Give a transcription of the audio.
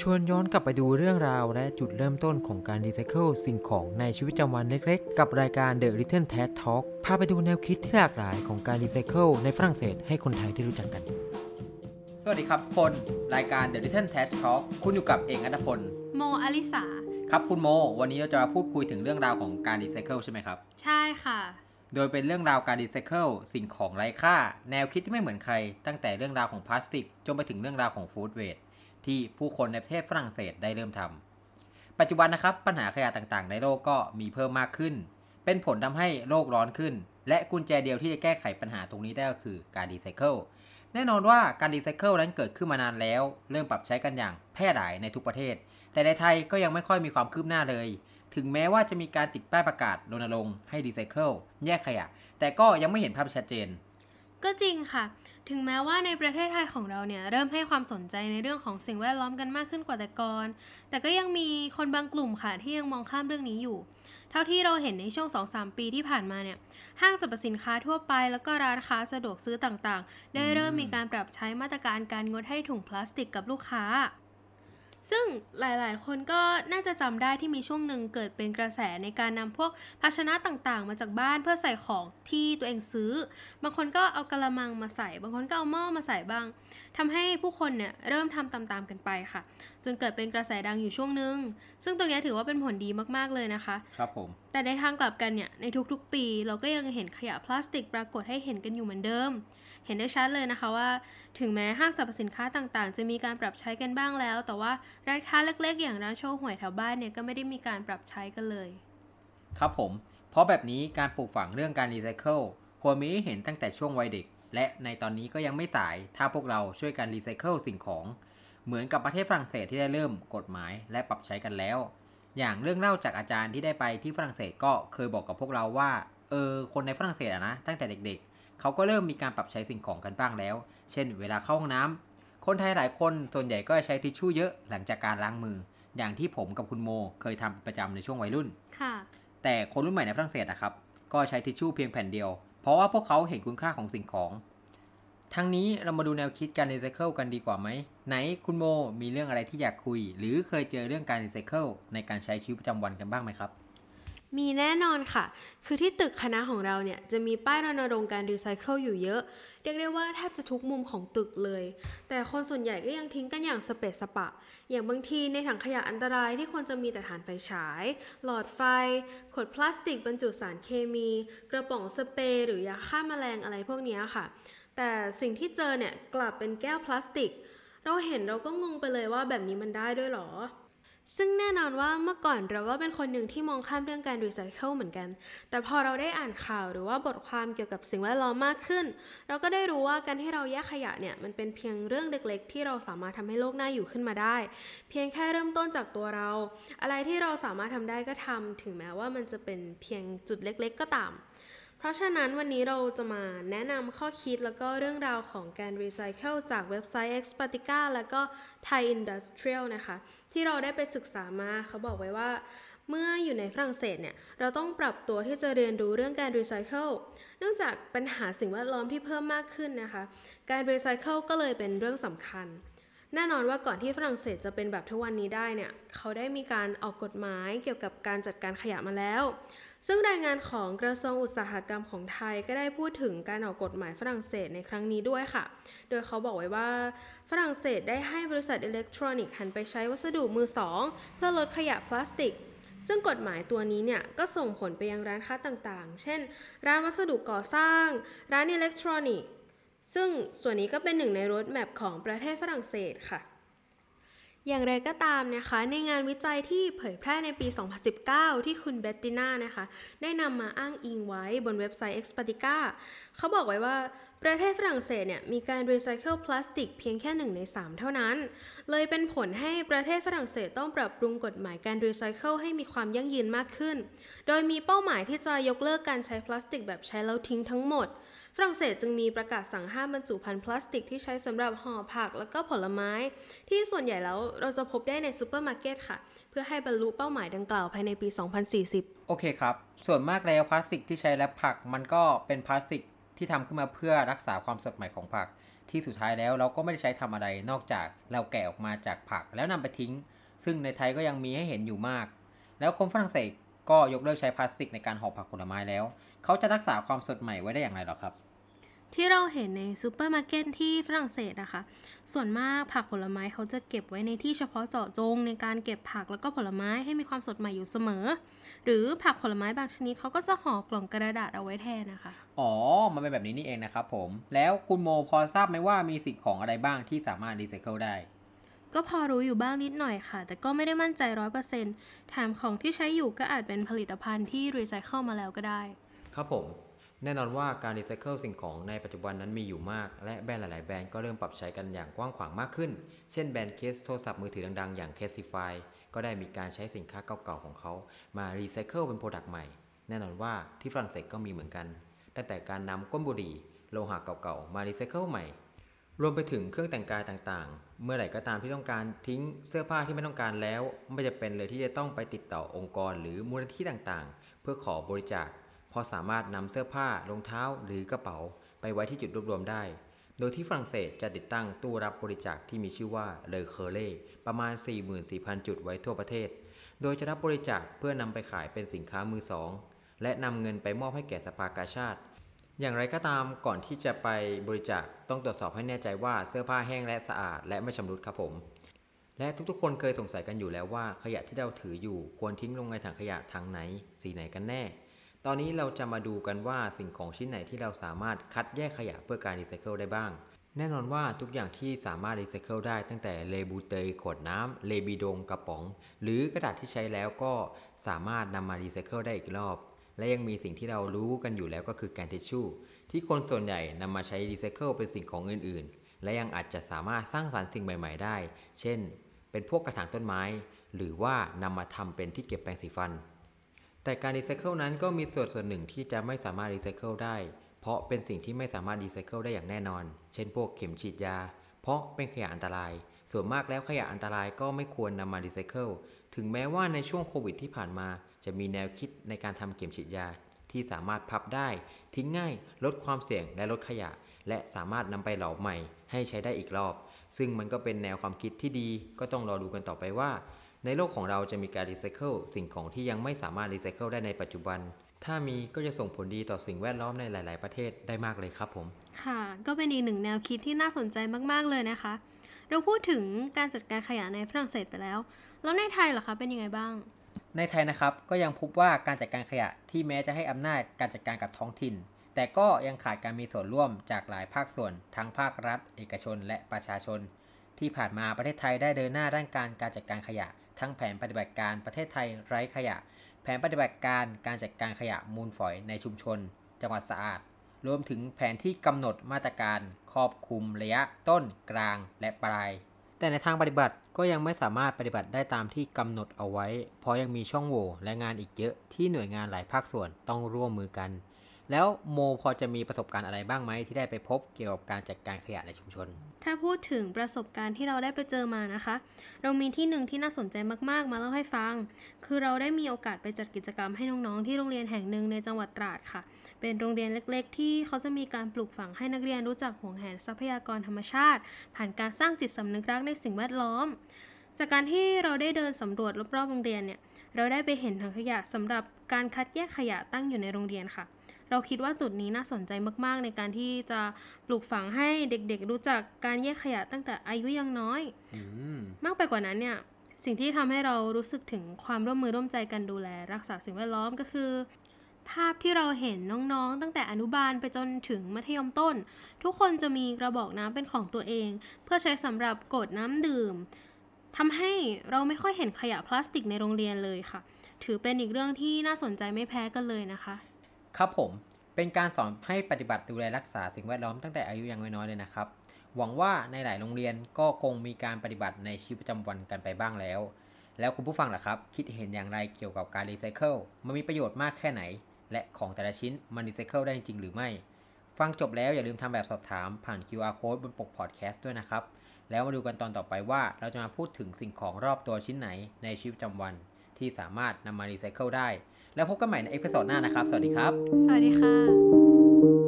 ชวนย้อนกลับไปดูเรื่องราวและจุดเริ่มต้นของการรีไซเคิลสิ่งของในชีวิตประจำวันเล็กๆ กับรายการ The Little Trash Talk พาไปดูแนวคิดที่หลากหลายของการรีไซเคิลในฝรั่งเศสให้คนไทยได้รู้จักกัน สวัสดีครับทุกคน รายการ The Little Trash Talk คุณอยู่กับเอกอัตพล โมอลิสา ครับคุณโม วันนี้เราจะมาพูดคุยถึงเรื่องราวของการรีไซเคิลใช่ไหมครับ ใช่ค่ะ โดยเป็นเรื่องราวการรีไซเคิลสิ่งของไร้ค่า แนวคิดที่ไม่เหมือนใคร ตั้งแต่เรื่องราวของพลาสติกจนไปถึงเรื่องราวของ food waste ที่ผู้คนในประเทศฝรั่งเศสได้เริ่มทำปัจจุบันนะครับปัญหาขยะต่างๆ ในโลกก็มีเพิ่มมากขึ้น เป็นผลทำให้โลกร้อนขึ้น และกุญแจเดียวที่จะแก้ไขปัญหาตรงนี้ได้ก็คือการรีไซเคิลแน่นอนว่าการรีไซเคิลนั้นเกิดขึ้นมานานแล้ว เริ่มปรับใช้กันอย่างแพร่หลายในทุกประเทศ แต่ในไทยก็ยังไม่ค่อยมีความคืบหน้าเลย ถึงแม้ว่าจะมีการติดป้ายประกาศรณรงค์ให้รีไซเคิลแยกขยะ แต่ก็ยังไม่เห็นภาพชัดเจน ก็จริงค่ะ ถึงแม้ว่าในประเทศไทยของเราเนี่ยเริ่มให้ความสนใจในเรื่องของสิ่งแวดล้อมกันมากขึ้นกว่าแต่ก่อน แต่ก็ยังมีคนบางกลุ่มค่ะที่ยังมองข้ามเรื่องนี้อยู่ เท่าที่เราเห็นในช่วง 2-3 ปีที่ผ่านมาเนี่ย ห้างสรรพสินค้าทั่วไป แล้วก็ร้านค้าสะดวกซื้อต่างๆ ได้เริ่มมีการปรับใช้มาตรการการงดให้ถุงพลาสติกกับลูกค้า ซึ่งหลายๆ คนก็น่าจะจำได้ที่มีช่วงหนึ่งเกิดเป็นกระแสในการนำพวกภาชนะต่างๆ มาจากบ้านเพื่อใส่ของที่ตัวเองซื้อ บางคนก็เอากระมังมาใส่ บางคนก็เอาหม้อมาใส่บ้างทำให้ผู้คนเนี่ยเริ่มทำตามๆกันไปค่ะจนเกิดเป็นกระแสดังอยู่ช่วงหนึ่งซึ่งตรงเนี้ยถือว่าเป็นผลดีมากๆเลยนะคะ ครับผม แต่ในทางกลับกันเนี่ยในทุกๆ ปี เราก็ยังเห็นขยะพลาสติกปรากฏให้เห็นกันอยู่เหมือนเดิม เห็นได้ชัดเลยนะคะว่า ถึงแม้ห้างสรรพสินค้าต่างๆ จะมีการปรับใช้กันบ้างแล้ว แต่ว่าร้านค้าเล็ก ๆ อย่างร้านโชห่วยแถวบ้านเนี่ยก็ไม่ได้มีการปรับใช้กันเลย ครับผม เพราะแบบนี้การปลูกฝังเรื่องการรีไซเคิลควรมีให้เห็นตั้งแต่ช่วงวัยเด็ก และในตอนนี้ก็ยังไม่สายถ้าพวกเราช่วยกันรีไซเคิลสิ่งของ เหมือนกับประเทศฝรั่งเศสที่ได้เริ่มกฎหมายและปรับใช้กันแล้ว อย่างเรื่องเล่าจากอาจารย์ที่ได้ไปที่ฝรั่งเศสก็เคยบอกกับพวกเราว่าเออคนในฝรั่งเศสอะนะตั้งแต่เด็ก ๆ เขาก็เริ่มมีการปรับใช้สิ่งของกันบ้างแล้ว เช่น เวลาเข้าห้องน้ำคนไทยหลายคนส่วนใหญ่ก็ใช้ทิชชู่เยอะหลังจากการล้างมือ อย่างที่ผมกับคุณโม เคยทำประจำในช่วงวัยรุ่นค่ะ แต่คนรุ่นใหม่ในฝรั่งเศสนะครับก็ใช้ทิชชู่เพียงแผ่นเดียว เพราะว่าพวกเขาเห็นคุณค่าของสิ่งของ ทั้งนี้เรามาดูแนวคิดการรีไซเคิลกันดีกว่าไหม ไหนคุณโมมีเรื่องอะไรที่อยากคุย หรือเคยเจอเรื่องการรีไซเคิลในการใช้ชีวิตประจำวันกันบ้างไหมครับ มีแน่นอนค่ะ คือที่ตึกคณะของเราเนี่ยจะมีป้ายรณรงค์การรีไซเคิลอยู่เยอะ เรียกได้ว่าแทบจะทุกมุมของตึกเลย แต่คนส่วนใหญ่ก็ยังทิ้งกันอย่างสเปะสปะ อย่างบางทีในถังขยะอันตรายที่ควรจะมีแต่ฐานไฟฉาย หลอดไฟ ขวดพลาสติกบรรจุสารเคมี กระป๋องสเปรย์หรือยาฆ่าแมลงอะไรพวกนี้ค่ะ แต่สิ่งที่เจอเนี่ยกลับเป็นแก้วพลาสติก เราเห็นเราก็งงไปเลยว่าแบบนี้มันได้ด้วยเหรอ ซึ่งแน่นอนว่าเมื่อก่อนเราก็เป็นคนหนึ่งที่มองข้ามเรื่องการรีไซเคิลเหมือนกัน แต่พอเราได้อ่านข่าวหรือว่าบทความเกี่ยวกับสิ่งแวดล้อมมากขึ้น เราก็ได้รู้ว่าการที่เราแยกขยะเนี่ยมันเป็นเพียงเรื่องเล็กๆ ที่เราสามารถทำให้โลกน่าอยู่ขึ้นมาได้ เพียงแค่เริ่มต้นจากตัวเรา อะไรที่เราสามารถทำได้ก็ทำถึงแม้ว่ามันจะเป็นเพียงจุดเล็ก ๆ ก็ตาม เพราะฉะนั้นวันนี้เราจะมาแนะนำข้อคิดแล้วก็เรื่องราวของการรีไซเคิลจากเว็บไซต์ Expatica แล้วก็ Thai Industrial นะคะ ที่เราได้ไปศึกษามาเขาบอกไว้ว่า เมื่ออยู่ในฝรั่งเศสเนี่ย เราต้องปรับตัวที่จะเรียนรู้เรื่องการรีไซเคิลเนื่องจากปัญหาสิ่งแวดล้อมที่เพิ่มมากขึ้นนะคะ การรีไซเคิลก็เลยเป็นเรื่องสำคัญแน่นอนว่าก่อนที่ฝรั่งเศสจะเป็นแบบทุกวันนี้ได้เนี่ย เขาได้มีการออกกฎหมายเกี่ยวกับการจัดการขยะมาแล้ว ซึ่งรายงานของกระทรวงอุตสาหกรรมของไทยก็ได้พูดถึงการออกกฎหมายฝรั่งเศสในครั้งนี้ด้วยค่ะ โดยเขาบอกไว้ว่า ฝรั่งเศสได้ให้บริษัทอิเล็กทรอนิกส์หันไปใช้วัสดุมือสองเพื่อลดขยะพลาสติก ซึ่งกฎหมายตัวนี้เนี่ยก็ส่งผลไปยังร้านค้าต่างๆ เช่น ร้านวัสดุก่อสร้าง ร้านอิเล็กทรอนิกส์ ซึ่งส่วนนี้ก็เป็นหนึ่งใน roadmap ของประเทศฝรั่งเศสค่ะ อย่างไรก็ตามนะคะ ในงานวิจัยที่เผยแพร่ในปี 2019 ที่คุณเบตติน่านะคะ ได้นำมาอ้างอิงไว้บนเว็บไซต์ Expatica เขาบอกไว้ว่าประเทศฝรั่งเศสเนี่ยมีการรีไซเคิลพลาสติกเพียงแค่หนึ่งใน 3 เท่านั้น เลยเป็นผลให้ประเทศฝรั่งเศสต้องปรับปรุงกฎหมายการรีไซเคิลให้มีความยั่งยืนมากขึ้น โดยมีเป้าหมายที่จะยกเลิกการใช้พลาสติกแบบใช้แล้วทิ้งทั้งหมด ฝรั่งเศสจึงมีประกาศสั่งห้ามบรรจุภัณฑ์พลาสติกที่ใช้สำหรับห่อผักแล้วก็ผลไม้ ที่ส่วนใหญ่แล้วเราจะพบได้ในซูเปอร์มาร์เก็ตค่ะ เพื่อให้บรรลุเป้าหมายดังกล่าวภายในปี 2040 โอเคครับ ส่วนมากแล้วพลาสติกที่ใช้ wrap ผัก มันก็เป็นพลาสติกที่ทำขึ้นมาเพื่อรักษาความสดใหม่ของผัก ที่สุดท้ายแล้วเราก็ไม่ได้ใช้ทำอะไรนอกจากเราแกะออกมาจากผักแล้วนำไปทิ้ง ซึ่งในไทยก็ยังมีให้เห็นอยู่มาก แล้วคนฝรั่งเศสก็ยกเลิกใช้พลาสติกในการห่อผักผลไม้แล้ว เขาจะรักษาความสดใหม่ไว้ได้อย่างไรหรอครับ ที่เราเห็นในซูเปอร์มาร์เก็ตที่ฝรั่งเศสอะค่ะส่วนมากผักผลไม้เขาจะเก็บไว้ในที่เฉพาะเจาะจงในการเก็บผักแล้วก็ผลไม้ให้มีความสดใหม่อยู่เสมอ หรือผักผลไม้บางชนิดเขาก็จะห่อกล่องกระดาษเอาไว้แทนนะคะ อ๋อ มันเป็นแบบนี้นี่เองนะครับผม แล้วคุณโมพอทราบไหมว่ามีสิ่งของอะไรบ้างที่สามารถรีไซเคิลได้ ก็พอรู้อยู่บ้างนิดหน่อยค่ะ แต่ก็ไม่ได้มั่นใจร้อยเปอร์เซ็นต์แถมของที่ใช้อยู่ก็อาจเป็นผลิตภัณฑ์ที่รีไซเคิลมาแล้วก็ได้ ครับผม แน่นอนว่าการรีไซเคิลสิ่งของในปัจจุบันนั้นมีอยู่มาก และแบรนด์หลาย ๆ แบรนด์ก็เริ่มปรับใช้กันอย่างกว้างขวางมากขึ้น เช่นแบรนด์เคสโทรศัพท์มือถือดัง ๆ อย่าง Casetify ก็ได้มีการใช้สินค้าเก่า ๆ ของเขา มารีไซเคิลเป็น product ใหม่ แน่นอนว่าที่ฝรั่งเศสก็มีเหมือนกัน ตั้งแต่การนำก้นบุหรี่โลหะเก่า ๆ มารีไซเคิลใหม่ รวมไปถึงเครื่องแต่งกายต่าง ๆ เมื่อไหร่ก็ตามที่ต้องการทิ้งเสื้อผ้าที่ไม่ต้องการแล้ว ไม่จำเป็นเลยที่จะต้องไปติดต่อองค์กรหรือมูลนิธิต่าง ๆ เพื่อขอบริจาค เพราะสามารถนำเสื้อผ้ารองเท้าหรือกระเป๋า ไปไว้ที่จุดรวบรวมได้ โดยที่ฝรั่งเศสจะติดตั้งตู้รับบริจาคที่มีชื่อว่าเลอเคอเล่ประมาณ 44,000 จุดไว้ทั่วประเทศ โดยจะรับบริจาคเพื่อนำไปขายเป็นสินค้ามือสอง และนำเงินไปมอบให้แก่สภากาชาติอย่างไรก็ตามก่อนที่จะไปบริจาคต้องตรวจสอบให้แน่ใจว่าเสื้อผ้าแห้งและสะอาดและไม่ชำรุดครับผม และทุกๆ คนเคยสงสัยกันอยู่แล้วว่าขยะที่เราถืออยู่ควรทิ้งลงในถังขยะทางไหน สีไหนกันแน่ ตอนนี้เราจะมาดูกันว่าสิ่งของชิ้นไหนที่เราสามารถคัดแยกขยะเพื่อการรีไซเคิลได้บ้าง แน่นอนว่าทุกอย่างที่สามารถรีไซเคิลได้ตั้งแต่ les bouteilles ขวดน้ำ les bidons กระป๋อง หรือกระดาษที่ใช้แล้วก็สามารถนำมารีไซเคิลได้อีกรอบ และยังมีสิ่งที่เรารู้กันอยู่แล้วก็คือแกนทิชชู่ที่คนส่วนใหญ่นำมาใช้รีไซเคิลเป็นสิ่งของอื่น ๆ และยังอาจจะสามารถสร้างสรรค์สิ่งใหม่ ๆ ได้ เช่น เป็นพวกกระถางต้นไม้ หรือว่านำมาทำเป็นที่เก็บแปรงสีฟัน แต่การรีไซเคิลนั้นก็มีส่วนส่วนหนึ่งที่จะไม่สามารถรีไซเคิลได้ เพราะเป็นสิ่งที่ไม่สามารถรีไซเคิลได้อย่างแน่นอน เช่นพวกเข็มฉีดยา เพราะเป็นขยะอันตราย ส่วนมากแล้วขยะอันตรายก็ไม่ควรนำมารีไซเคิล ถึงแม้ว่าในช่วงโควิดที่ผ่านมา จะมีแนวคิดในการทำเข็มฉีดยา ที่สามารถพับได้ ทิ้งง่าย ลดความเสี่ยงและลดขยะ และสามารถนำไปหลอมใหม่ ให้ใช้ได้อีกรอบ ซึ่งมันก็เป็นแนวความคิดที่ดี ก็ต้องรอดูกันต่อไปว่า ในโลกของเราจะมีการรีไซเคิลสิ่งของที่ยังไม่สามารถรีไซเคิลได้ในปัจจุบัน ถ้ามีก็จะส่งผลดีต่อสิ่งแวดล้อมในหลาย ๆ ประเทศได้มากเลยครับผม ค่ะ ก็เป็นอีกหนึ่งแนวคิดที่น่าสนใจมาก ๆ เลยนะคะ เราพูดถึงการจัดการขยะในฝรั่งเศสไปแล้ว แล้วในไทยล่ะคะเป็นยังไงบ้าง ในไทยนะครับก็ยังพบว่าการจัดการขยะที่แม้จะให้อำนาจการจัดการกับท้องถิ่น แต่ก็ยังขาดการมีส่วนร่วมจากหลายภาคส่วน ทั้งภาครัฐ เอกชน และประชาชน ที่ผ่านมาประเทศไทยได้เดินหน้าด้านการการจัดการขยะ ทั้งแผนปฏิบัติการประเทศไทยไร้ขยะ แผนปฏิบัติการการจัดการขยะมูลฝอยในชุมชน จังหวัดสะอาด รวมถึงแผนที่กำหนดมาตรการครอบคลุมระยะต้นกลางและปลาย แต่ในทางปฏิบัติก็ยังไม่สามารถปฏิบัติได้ตามที่กำหนดเอาไว้ เพราะยังมีช่องโหว่และงานอีกเยอะที่หน่วยงานหลายภาคส่วนต้องร่วมมือกัน แล้วโมพอจะมีประสบการณ์อะไรบ้างไหมที่ได้ไปพบเกี่ยวกับการจัดการขยะในชุมชน ถ้าพูดถึงประสบการณ์ที่เราได้ไปเจอมานะคะ เรามีที่หนึ่งที่น่าสนใจมากๆ มาเล่าให้ฟัง คือเราได้มีโอกาสไปจัดกิจกรรมให้น้องๆที่โรงเรียนแห่งหนึ่งในจังหวัดตราดค่ะ เป็นโรงเรียนเล็ก ๆ ที่เขาจะมีการปลูกฝังให้นักเรียนรู้จักห่วงแหนทรัพยากรธรรมชาติ ผ่านการสร้างจิตสำนึกรักในสิ่งแวดล้อม จากการที่เราได้เดินสำรวจรอบๆโรงเรียนเนี่ย เราได้ไปเห็นถังขยะสำหรับการคัดแยกขยะตั้งอยู่ในโรงเรียนค่ะ เราคิดว่าจุดนี้น่าสนใจมากๆ ในการที่จะปลูกฝังให้เด็กๆ รู้จักการแยกขยะตั้งแต่อายุยังน้อยอืมมากไปกว่านั้นเนี่ยสิ่งที่ทำให้เรารู้สึกถึงความร่วมมือร่วมใจกันดูแล รักษาสิ่งแวดล้อมก็คือ ภาพที่เราเห็นน้องๆ ตั้งแต่อนุบาลไปจนถึงมัธยมต้น ทุกคนจะมีกระบอกน้ำเป็นของตัวเอง เพื่อใช้สำหรับกดน้ำดื่มทำให้เราไม่ค่อยเห็นขยะพลาสติกในโรงเรียนเลยค่ะ ถือเป็นอีกเรื่องที่น่าสนใจไม่แพ้กันเลยนะคะ ครับผม เป็นการสอนให้ปฏิบัติดูแลรักษาสิ่งแวดล้อมตั้งแต่อายุยังน้อยๆเลยนะครับ หวังว่าในหลายโรงเรียนก็คงมีการปฏิบัติในชีวิตประจำวันกันไปบ้างแล้ว แล้วคุณผู้ฟังล่ะครับ คิดเห็นอย่างไรเกี่ยวกับการรีไซเคิล มันมีประโยชน์มากแค่ไหน และของแต่ละชิ้นมันรีไซเคิลได้จริงหรือไม่ ฟังจบแล้วอย่าลืมทำแบบสอบถามผ่าน QR code บนปกพอดแคสต์ด้วยนะครับ แล้วมาดูกันตอนต่อไปว่าเราจะมาพูดถึงสิ่งของรอบตัวชิ้นไหนในชีวิตประจำวัน ที่สามารถนำมารีไซเคิลได้ แล้วพบกันใหม่ใน episode หน้านะครับ สวัสดีครับ สวัสดีค่ะ